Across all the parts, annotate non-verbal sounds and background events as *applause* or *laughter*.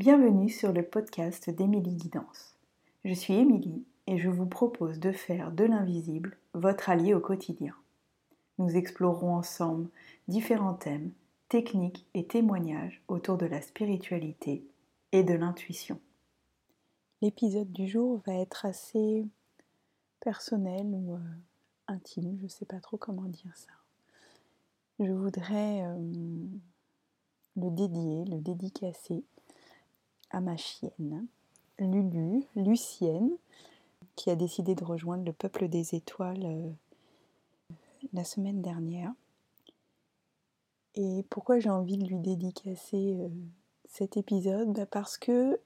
Bienvenue sur le podcast d'Émilie Guidance. Je suis Émilie et je vous propose de faire de l'invisible votre allié au quotidien. Nous explorerons ensemble différents thèmes, techniques et témoignages autour de la spiritualité et de l'intuition. L'épisode du jour va être assez personnel ou euh, intime, je ne sais pas trop comment dire ça. Je voudrais euh, le dédier, le dédicacer à ma chienne, Lulu, Lucienne, qui a décidé de rejoindre le peuple des étoiles euh, la semaine dernière. Et pourquoi j'ai envie de lui dédicacer euh, cet épisode? Bah, Parce que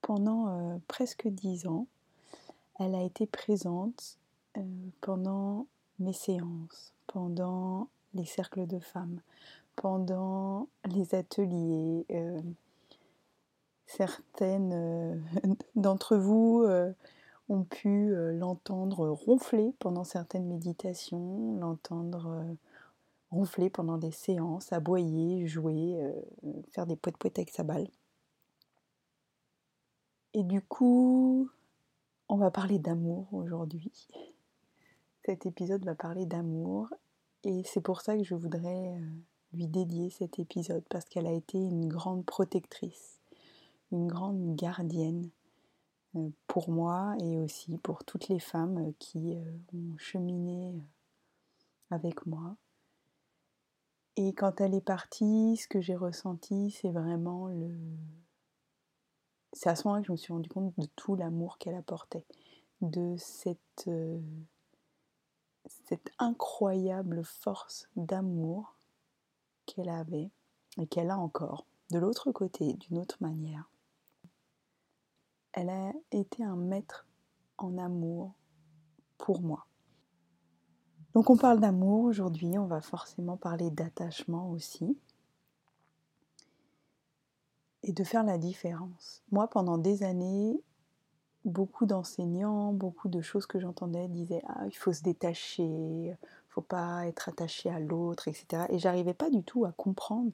pendant euh, presque dix ans, elle a été présente pendant mes séances, pendant les cercles de femmes, pendant les ateliers, Certaines euh, *laughs* d'entre vous euh, ont pu euh, l'entendre ronfler pendant certaines méditations, l'entendre ronfler pendant des séances, aboyer, jouer, faire des poètes poètes avec sa balle. Et du coup, on va parler d'amour aujourd'hui. Cet épisode va parler d'amour et c'est pour ça que je voudrais lui dédier cet épisode parce qu'elle a été une grande protectrice une grande gardienne euh, pour moi et aussi pour toutes les femmes euh, qui euh, ont cheminé avec moi. Et quand elle est partie, ce que j'ai ressenti, c'est vraiment le... C'est à ce moment-là que je me suis rendu compte de tout l'amour qu'elle apportait, de cette, cette incroyable force d'amour qu'elle avait et qu'elle a encore, de l'autre côté, d'une autre manière elle a été un maître en amour pour moi. Donc on parle d'amour aujourd'hui, on va forcément parler d'attachement aussi. Et de faire la différence. Moi, pendant des années, beaucoup d'enseignants, beaucoup de choses que j'entendais disaient ah, il faut se détacher, il faut pas être attaché à l'autre, etc. Et j'arrivais pas du tout à comprendre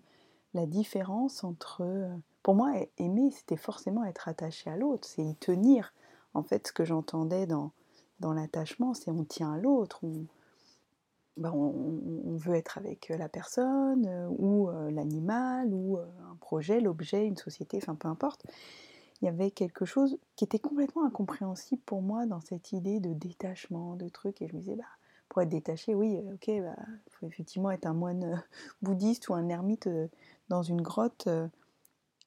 la différence entre pour moi, aimer, c'était forcément être attaché à l'autre, c'est y tenir. En fait, ce que j'entendais dans, dans l'attachement, c'est on tient à l'autre, on, ben, on, veut être avec la personne, euh, ou euh, l'animal, ou euh, un projet, l'objet, une société, enfin peu importe. Il y avait quelque chose qui était complètement incompréhensible pour moi dans cette idée de détachement, de trucs, et je me disais, bah, pour être détaché, oui, ok, il bah, faut effectivement être un moine bouddhiste ou un ermite dans une grotte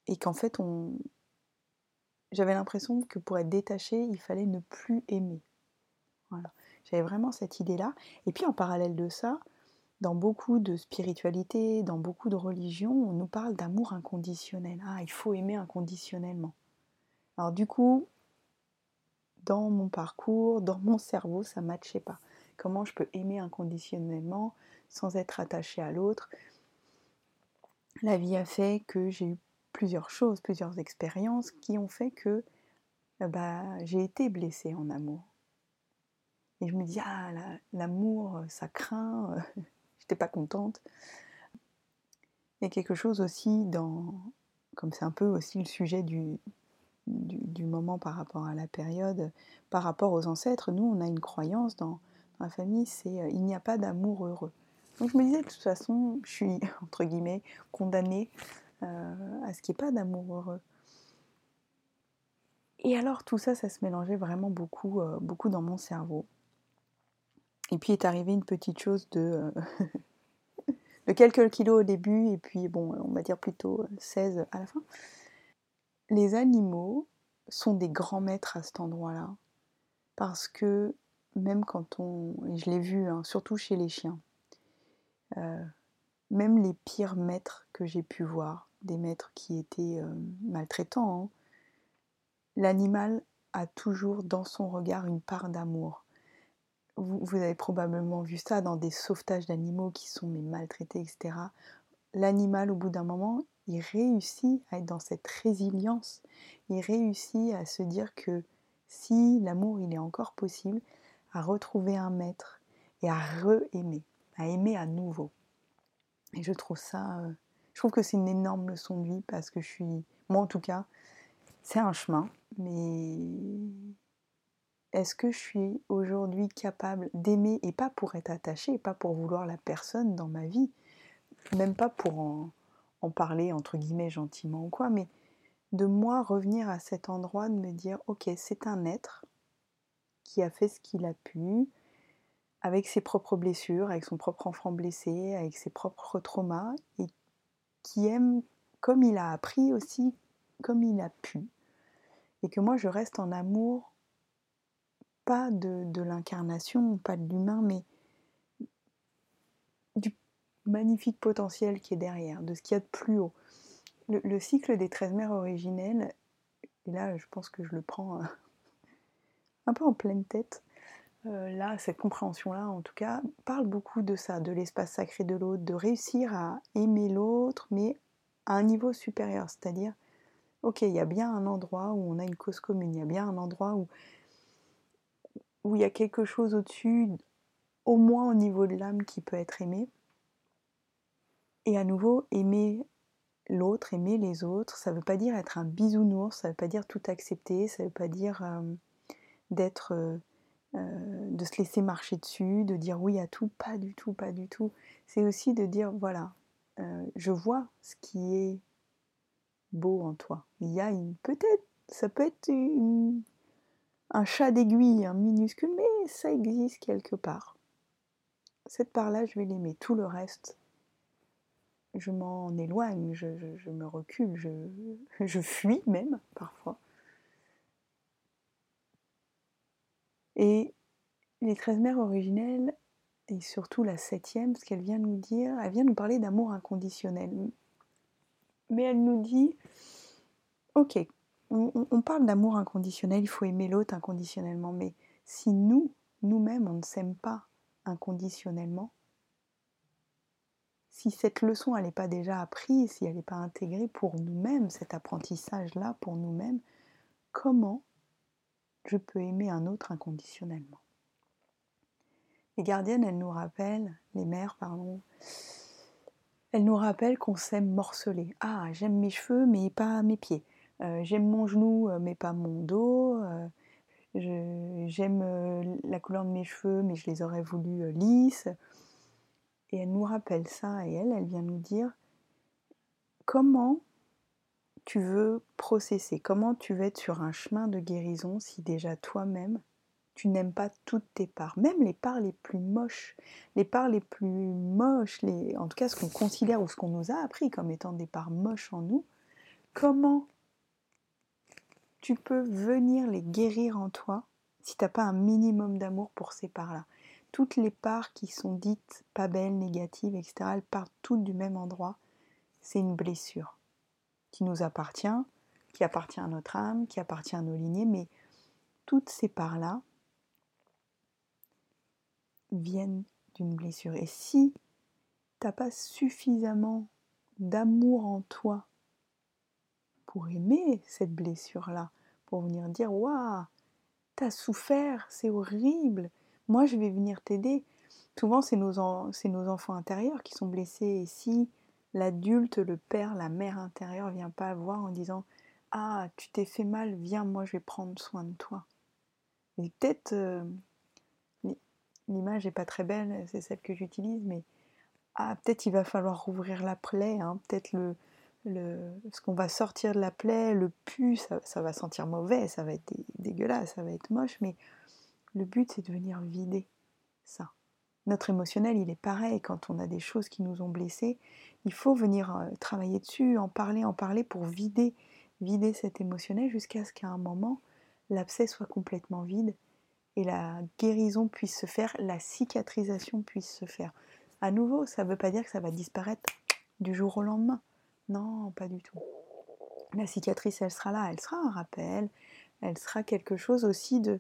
et qu'en fait, j'avais l'impression que pour être détaché, il fallait ne plus aimer. J'avais vraiment cette idée-là. Et puis en parallèle de ça, dans beaucoup de spiritualité, dans beaucoup de religions, on nous parle d'amour inconditionnel. Ah, il faut aimer inconditionnellement. Alors du coup, dans mon parcours, dans mon cerveau, ça ne matchait pas. Comment je peux aimer inconditionnellement sans être attaché à l'autre? La vie a fait que j'ai eu plusieurs choses, plusieurs expériences qui ont fait que euh, bah, j'ai été blessée en amour. Et je me dis, ah, l'amour, ça craint, *laughs* j'étais pas contente. A quelque chose aussi dans, comme c'est un peu aussi le sujet du, moment par rapport à la période, par rapport aux ancêtres, nous on a une croyance dans, la famille, c'est euh, il n'y a pas d'amour heureux. Donc je me disais de toute façon, je suis *laughs* entre guillemets condamnée euh, à ce qu'il n'y ait pas d'amour heureux. Et alors tout ça, ça se mélangeait vraiment beaucoup, euh, beaucoup dans mon cerveau. Et puis est arrivé une petite chose de, euh, *laughs* de quelques kilos au début, et puis bon, on va dire plutôt 16 à la fin. Les animaux sont des grands maîtres à cet endroit-là. Parce que même quand on... Je l'ai vu, hein, surtout chez les chiens. Même les pires maîtres que j'ai pu voir, des maîtres qui étaient euh, maltraitants, hein. l'animal a toujours dans son regard une part d'amour. Vous, avez probablement vu ça dans des sauvetages d'animaux qui sont maltraités, etc. L'animal, au bout d'un moment, il réussit à être dans cette résilience. Il réussit à se dire que si l'amour il est encore possible, à retrouver un maître et à re-aimer, à aimer à nouveau. Et je trouve ça euh, je trouve que c'est une énorme leçon de vie parce que je suis Moi, en tout cas, c'est un chemin, mais est-ce que je suis aujourd'hui capable d'aimer et pas pour être attachée, pas pour vouloir la personne dans ma vie, même pas pour en, en parler entre guillemets gentiment ou quoi, mais de moi revenir à cet endroit, de me dire ok, c'est un être qui a fait ce qu'il a pu, avec ses propres blessures, avec son propre enfant blessé, avec ses propres traumas, et qui aime comme il a appris aussi, comme il a pu. Et que moi je reste en amour, pas de, l'incarnation, pas de l'humain, mais du magnifique potentiel qui est derrière, de ce qu'il y a de plus haut. Le, le cycle des 13 mères originelles, et là je pense que je le prends *laughs* un peu en pleine tête, euh, là, cette compréhension-là, en tout cas, parle beaucoup de ça, de l'espace sacré de l'autre, de réussir à aimer l'autre, mais à un niveau supérieur, c'est-à-dire, ok, il y a bien un endroit où on a une cause commune, il y a bien un endroit où, où il y a quelque chose au-dessus, au moins au niveau de l'âme, qui peut être aimé. Et à nouveau, aimer l'autre, aimer les autres, ça ne veut pas dire être un bisounours, ça ne veut pas dire tout accepter, ça ne veut pas dire euh, d'être... Euh, de se laisser marcher dessus, de dire oui à tout, pas du tout, pas du tout. C'est aussi de dire voilà, euh, je vois ce qui est beau en toi. Il y a une peut-être, ça peut être un chat d'aiguille, un minuscule, mais ça existe quelque part. Cette part-là, je vais l'aimer. Tout le reste, je m'en éloigne, je, me recule, je, *laughs* je fuis même parfois. Et les 13 mères originelles, et surtout la septième, ce qu'elle vient nous dire, elle vient nous parler d'amour inconditionnel. Mais elle nous dit, ok, on, parle d'amour inconditionnel, il faut aimer l'autre inconditionnellement, mais si nous, nous-mêmes, on ne s'aime pas inconditionnellement, si cette leçon n'est pas déjà apprise, si elle n'est pas intégrée pour nous-mêmes, cet apprentissage-là pour nous-mêmes, comment je peux aimer un autre inconditionnellement? Les gardiennes, elles nous rappellent, les mères, pardon, elles nous rappellent qu'on s'aime morceler. Ah, j'aime mes cheveux, mais pas mes pieds. Euh, j'aime mon genou, euh, mais pas mon dos. Euh, j'aime la couleur de mes cheveux, mais je les aurais voulu lisses. Et elle nous rappelle ça, et elle, elle vient nous dire comment tu veux processer, comment tu veux être sur un chemin de guérison si déjà toi-même tu n'aimes pas toutes tes parts, même les parts les plus moches, les parts les plus moches, les, en tout cas ce qu'on considère ou ce qu'on nous a appris comme étant des parts moches en nous, comment tu peux venir les guérir en toi si tu n'as pas un minimum d'amour pour ces parts-là? Toutes les parts qui sont dites pas belles, négatives, etc., elles partent toutes du même endroit, c'est une blessure qui nous appartient, qui appartient à notre âme, qui appartient à nos lignées, mais toutes ces parts-là viennent d'une blessure. Et si tu n'as pas suffisamment d'amour en toi pour aimer cette blessure-là, pour venir dire Waouh, t'as souffert, c'est horrible, moi je vais venir t'aider. Souvent, c'est nos, nos enfants intérieurs qui sont blessés. Et si l'adulte, le père, la mère intérieure vient pas voir en disant Ah, tu t'es fait mal, viens, moi je vais prendre soin de toi. Et peut-être, euh, l'image n'est pas très belle, c'est celle que j'utilise, mais ah, peut-être il va falloir rouvrir la plaie, hein, peut-être ce qu'on va sortir de la plaie, le pu, ça, ça, va sentir mauvais, ça va être dégueulasse, ça va être moche, mais le but c'est de venir vider ça. Notre émotionnel, il est pareil quand on a des choses qui nous ont blessés. Il faut venir euh, travailler dessus, en parler, en parler pour vider, vider cet émotionnel jusqu'à ce qu'à un moment, l'abcès soit complètement vide et la guérison puisse se faire, la cicatrisation puisse se faire. À nouveau, ça ne veut pas dire que ça va disparaître du jour au lendemain. Non, pas du tout. La cicatrice, elle sera là, elle sera un rappel, elle sera quelque chose aussi de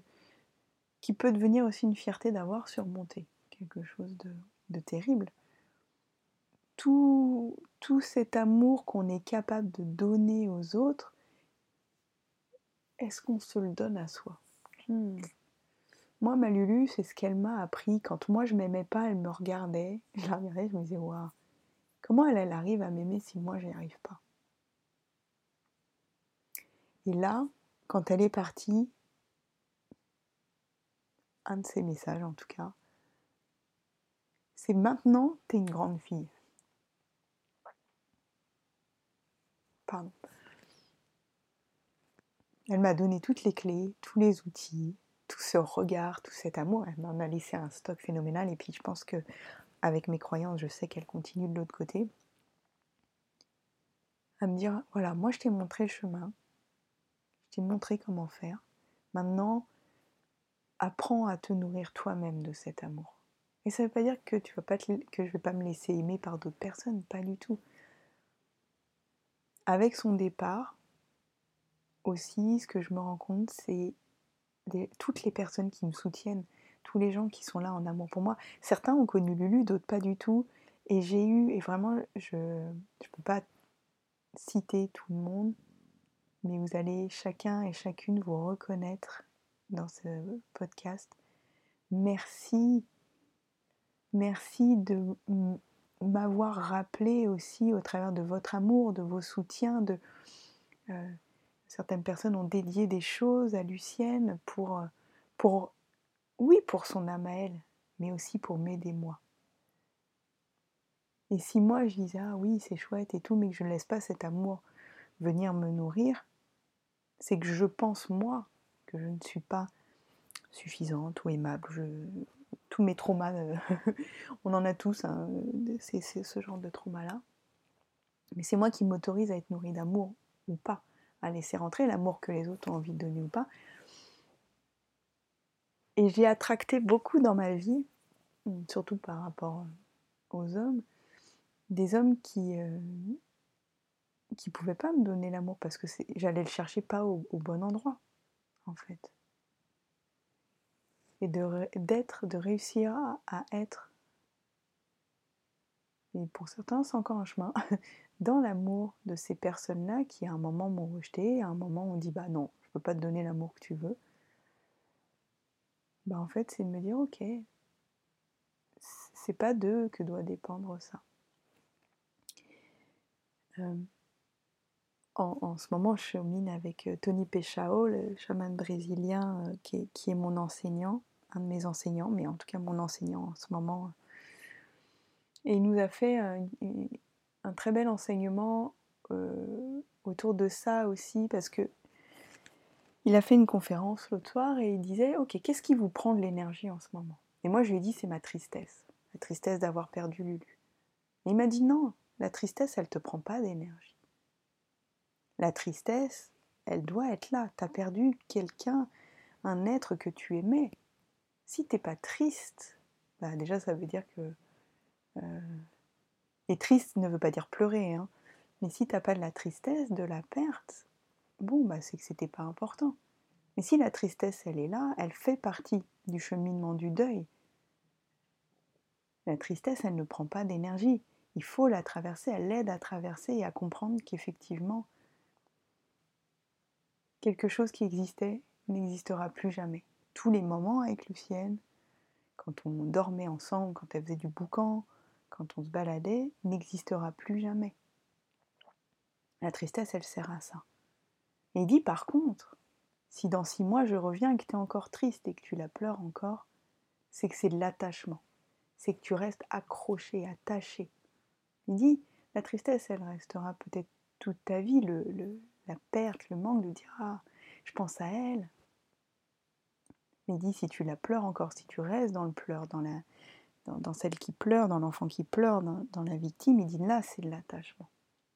qui peut devenir aussi une fierté d'avoir surmonté quelque chose de, terrible. Tout, tout cet amour qu'on est capable de donner aux autres, est-ce qu'on se le donne à soi? Hmm. Moi, ma Lulu, c'est ce qu'elle m'a appris. Quand moi, je m'aimais pas, elle me regardait. *laughs* Je la regardais, je me disais, waouh, comment elle, arrive à m'aimer si moi, j'y arrive pas? Et là, quand elle est partie, un de ses messages en tout cas, c'est maintenant, t'es une grande fille. Pardon. Elle m'a donné toutes les clés, tous les outils, tout ce regard, tout cet amour. Elle m'en a laissé un stock phénoménal. Et puis je pense que avec mes croyances, je sais qu'elle continue de l'autre côté. À me dire, voilà, moi je t'ai montré le chemin. Je t'ai montré comment faire. Maintenant, apprends à te nourrir toi-même de cet amour. Et ça ne veut pas dire que tu vas pas que je ne vais pas me laisser aimer par d'autres personnes, pas du tout. Avec son départ, aussi, ce que je me rends compte, c'est toutes les personnes qui me soutiennent, tous les gens qui sont là en amour pour moi. Certains ont connu Lulu, d'autres pas du tout. Et j'ai eu, et vraiment, je ne peux pas citer tout le monde, mais vous allez chacun et chacune vous reconnaître dans ce podcast. Merci, merci de m'avoir rappelé aussi au travers de votre amour, de vos soutiens, de... Euh, Certaines personnes ont dédié des choses à Lucienne pour, euh, pour oui, pour son âme à elle, mais aussi pour m'aider moi. Et si moi je disais ah oui c'est chouette et tout, mais que je ne laisse pas cet amour venir me nourrir, c'est que je pense moi que je ne suis pas suffisante ou aimable. Je, tous mes traumas, euh, *laughs* on en a tous, hein, c'est ce genre de trauma-là. Mais c'est moi qui m'autorise à être nourrie d'amour ou pas à laisser rentrer l'amour que les autres ont envie de donner ou pas. Et j'ai attracté beaucoup dans ma vie, surtout par rapport aux hommes, des hommes qui ne qui pouvaient pas me donner l'amour parce que j'allais le chercher pas au, bon endroit, en fait. Et d'être, de, réussir à être, et pour certains c'est encore un chemin, *laughs* dans l'amour de ces personnes-là qui à un moment m'ont rejeté, à un moment on dit bah non, je peux pas te donner l'amour que tu veux. Bah en fait c'est de me dire ok, c'est pas d'eux que doit dépendre ça. Euh, en, ce moment, je chemine avec euh, Tony Pechao, le chaman brésilien euh, qui, est, qui, est, mon enseignant, un de mes enseignants, mais en tout cas mon enseignant en ce moment. Et il nous a fait un très bel enseignement euh, autour de ça aussi, parce que il a fait une conférence l'autre soir et il disait Ok, qu'est-ce qui vous prend de l'énergie en ce moment? Et moi je lui ai dit C'est ma tristesse, la tristesse d'avoir perdu Lulu. Il m'a dit Non, la tristesse elle te prend pas d'énergie. La tristesse, elle doit être là. Tu as perdu quelqu'un, un être que tu aimais. Si t'es pas triste, bah déjà ça veut dire que euh, et triste ne veut pas dire pleurer, hein. mais si t'as pas de la tristesse, de la perte, bon, bah c'est que c'était pas important. Mais si la tristesse, elle est là, elle fait partie du cheminement du deuil. La tristesse, elle ne prend pas d'énergie. Il faut la traverser, elle l'aide à traverser et à comprendre qu'effectivement, quelque chose qui existait n'existera plus jamais. Tous les moments avec Lucienne, quand on dormait ensemble, quand elle faisait du boucan, quand on se baladait, n'existera plus jamais. La tristesse, elle sert à ça. Et il dit par contre, si dans six mois je reviens et que tu es encore triste et que tu la pleures encore, c'est que c'est de l'attachement. C'est que tu restes accroché, attaché. Il dit, la tristesse, elle restera peut-être toute ta vie, le, la perte, le manque de dire, ah, je pense à elle. Il dit, si tu la pleures encore, si tu restes dans le pleur, dans la, dans, celle qui pleure, dans l'enfant qui pleure, dans, la victime, il dit là, c'est de l'attachement.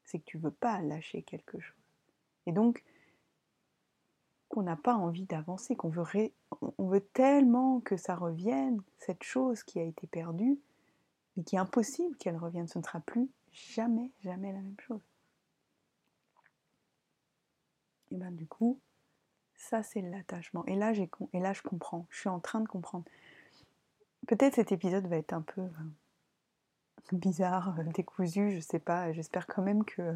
C'est que tu veux pas lâcher quelque chose. Et donc, qu'on n'a pas envie d'avancer, qu'on veut, on veut tellement que ça revienne, cette chose qui a été perdue, mais qui est impossible qu'elle revienne. Ce ne sera plus jamais, jamais la même chose. Et bien du coup, ça c'est l'attachement. Et là, et là, je comprends. Je suis en train de comprendre. Peut-être cet épisode va être un peu euh, *laughs* bizarre, euh, décousu, je sais pas. J'espère quand même *laughs* que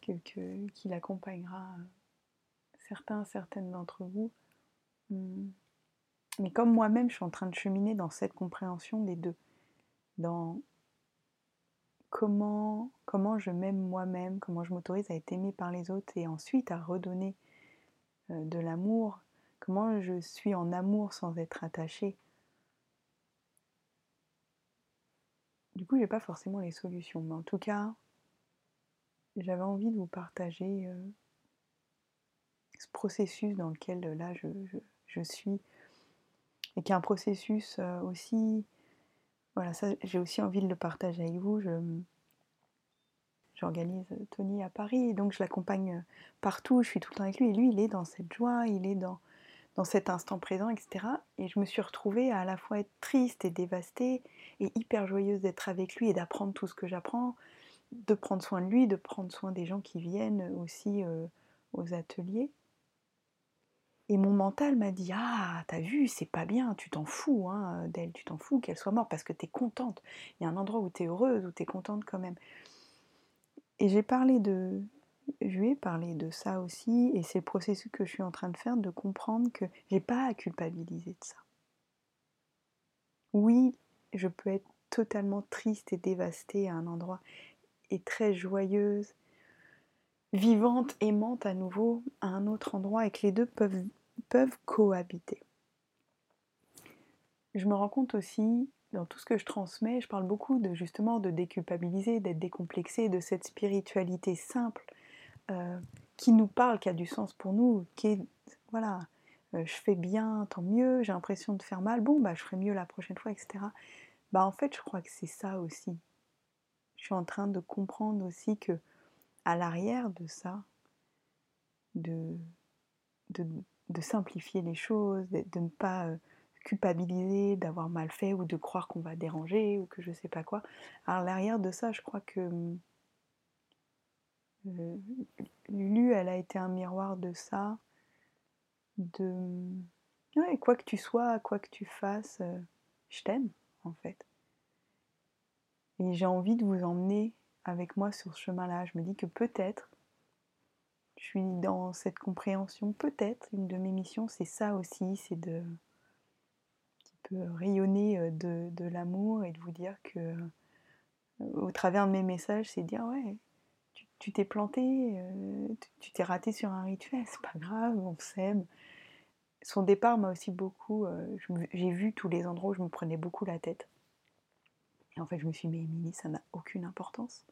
qu'il accompagnera euh, certains, certaines d'entre vous. Hmm. Mais comme moi-même, je suis en train de cheminer dans cette compréhension des deux. Dans comment, comment je m'aime moi-même, comment je m'autorise à être aimée par les autres et ensuite à redonner de l'amour, comment je suis en amour sans être attachée. Du coup, j'ai pas forcément les solutions, mais en tout cas, j'avais envie de vous partager euh, ce processus dans lequel là je, je, suis. Et qui est un processus euh, aussi voilà ça j'ai aussi envie de le partager avec vous. Je j'organise Tony à Paris et donc je l'accompagne partout. Je suis tout le temps avec lui. Et lui il est dans cette joie il est dans cet instant présent etc et je me suis retrouvée à à la fois être triste et dévastée et hyper joyeuse d'être avec lui et d'apprendre tout ce que j'apprends de prendre soin de lui, de prendre soin des gens qui viennent aussi euh, aux ateliers. Et mon mental m'a dit Ah, t'as vu, c'est pas bien, tu t'en fous hein, d'elle, tu t'en fous qu'elle soit morte parce que t'es contente. Il y a un endroit où t'es heureuse, où t'es contente quand même. Et j'ai parlé de. Je lui ai parlé de ça aussi, et c'est le processus que je suis en train de faire, de comprendre que j'ai pas à culpabiliser de ça. Oui, je peux être totalement triste et dévastée à un endroit, et très joyeuse, vivante, aimante à nouveau à un autre endroit et que les deux peuvent, peuvent cohabiter. Je me rends compte aussi dans tout ce que je transmets, je parle beaucoup de justement de déculpabiliser, d'être décomplexé, de cette spiritualité simple euh, qui nous parle, qui a du sens pour nous, qui est voilà, euh, je fais bien, tant mieux, j'ai l'impression de faire mal, bon bah je ferai mieux la prochaine fois, etc. Bah en fait je crois que c'est ça aussi je suis en train de comprendre aussi que à l'arrière de ça, de, de, simplifier les choses, de, ne pas euh, culpabiliser d'avoir mal fait ou de croire qu'on va déranger ou que je sais pas quoi. À l'arrière de ça, je crois que euh, Lulu, elle a été un miroir de ça, de quoi que tu sois, quoi que tu fasses, euh, je t'aime en fait. Et j'ai envie de vous emmener avec moi sur ce chemin-là. Je me dis que peut-être, je suis dans cette compréhension, peut-être, une de mes missions, c'est ça aussi, c'est de rayonner euh, de, l'amour et de vous dire que au travers de mes messages, c'est dire ouais, tu t'es planté, euh, tu t'es raté sur un rituel, c'est pas grave, on s'aime. Son départ m'a aussi beaucoup, j'ai vu tous les endroits où je me prenais beaucoup la tête. Et en fait, je me suis dit, mais Émilie, ça n'a aucune importance.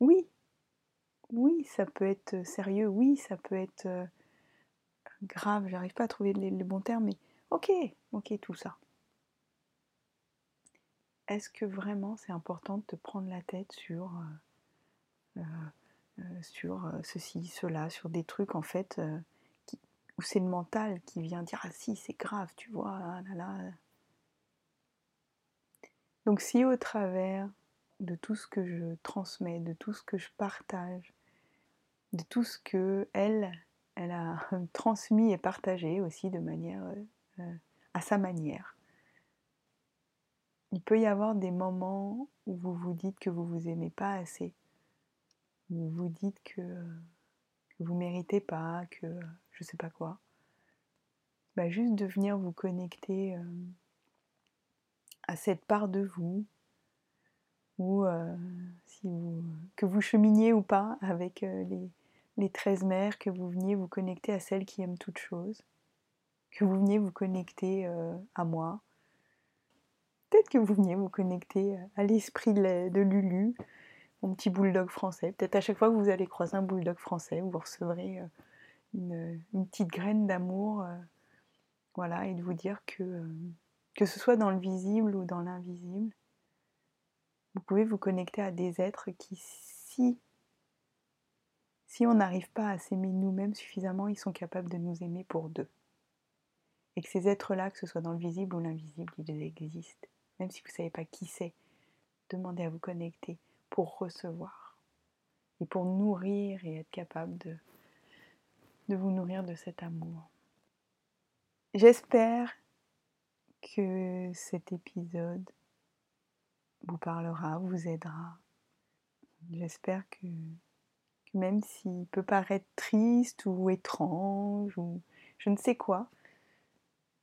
Oui, oui, ça peut être sérieux, oui, ça peut être euh, grave, j'arrive pas à trouver les, bons termes, mais ok, ok, tout ça. Est-ce que vraiment c'est important de te prendre la tête sur, euh, euh, sur ceci, cela, sur des trucs en fait où c'est le mental qui vient dire ah si c'est grave, tu vois, ah là là, donc si au travers de tout ce que je transmets, de tout ce que je partage, de tout ce que elle, a *laughs* transmis et partagé aussi de manière euh, euh, à sa manière. Il peut y avoir des moments où vous vous dites que vous vous aimez pas assez, où vous dites que, que vous méritez pas, que je sais pas quoi. Bah juste de venir vous connecter euh, à cette part de vous, ou euh, si vous, que vous cheminiez ou pas avec euh, les, les 13 mères, que vous veniez vous connecter à celle qui aime toutes choses, que vous veniez vous connecter à moi. Peut-être que vous veniez vous connecter à l'esprit de, Lulu, mon petit bulldog français. Peut-être à chaque fois que vous allez croiser un bulldog français, vous recevrez une, une, petite graine d'amour, voilà, et de vous dire que que ce soit dans le visible ou dans l'invisible, vous pouvez vous connecter à des êtres qui, si, si on n'arrive pas à s'aimer nous-mêmes suffisamment, ils sont capables de nous aimer pour deux. Et que ces êtres-là, que ce soit dans le visible ou l'invisible, ils existent. Même si vous ne savez pas qui c'est, demandez à vous connecter pour recevoir et pour nourrir et être capable de, vous nourrir de cet amour. J'espère que cet épisode vous parlera, vous aidera. J'espère que, même s'il peut paraître triste ou étrange ou je ne sais quoi,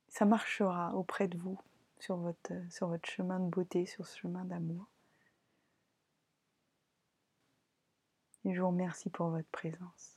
ça marchera auprès de vous sur votre, sur votre chemin de beauté, sur ce chemin d'amour. Je vous remercie pour votre présence.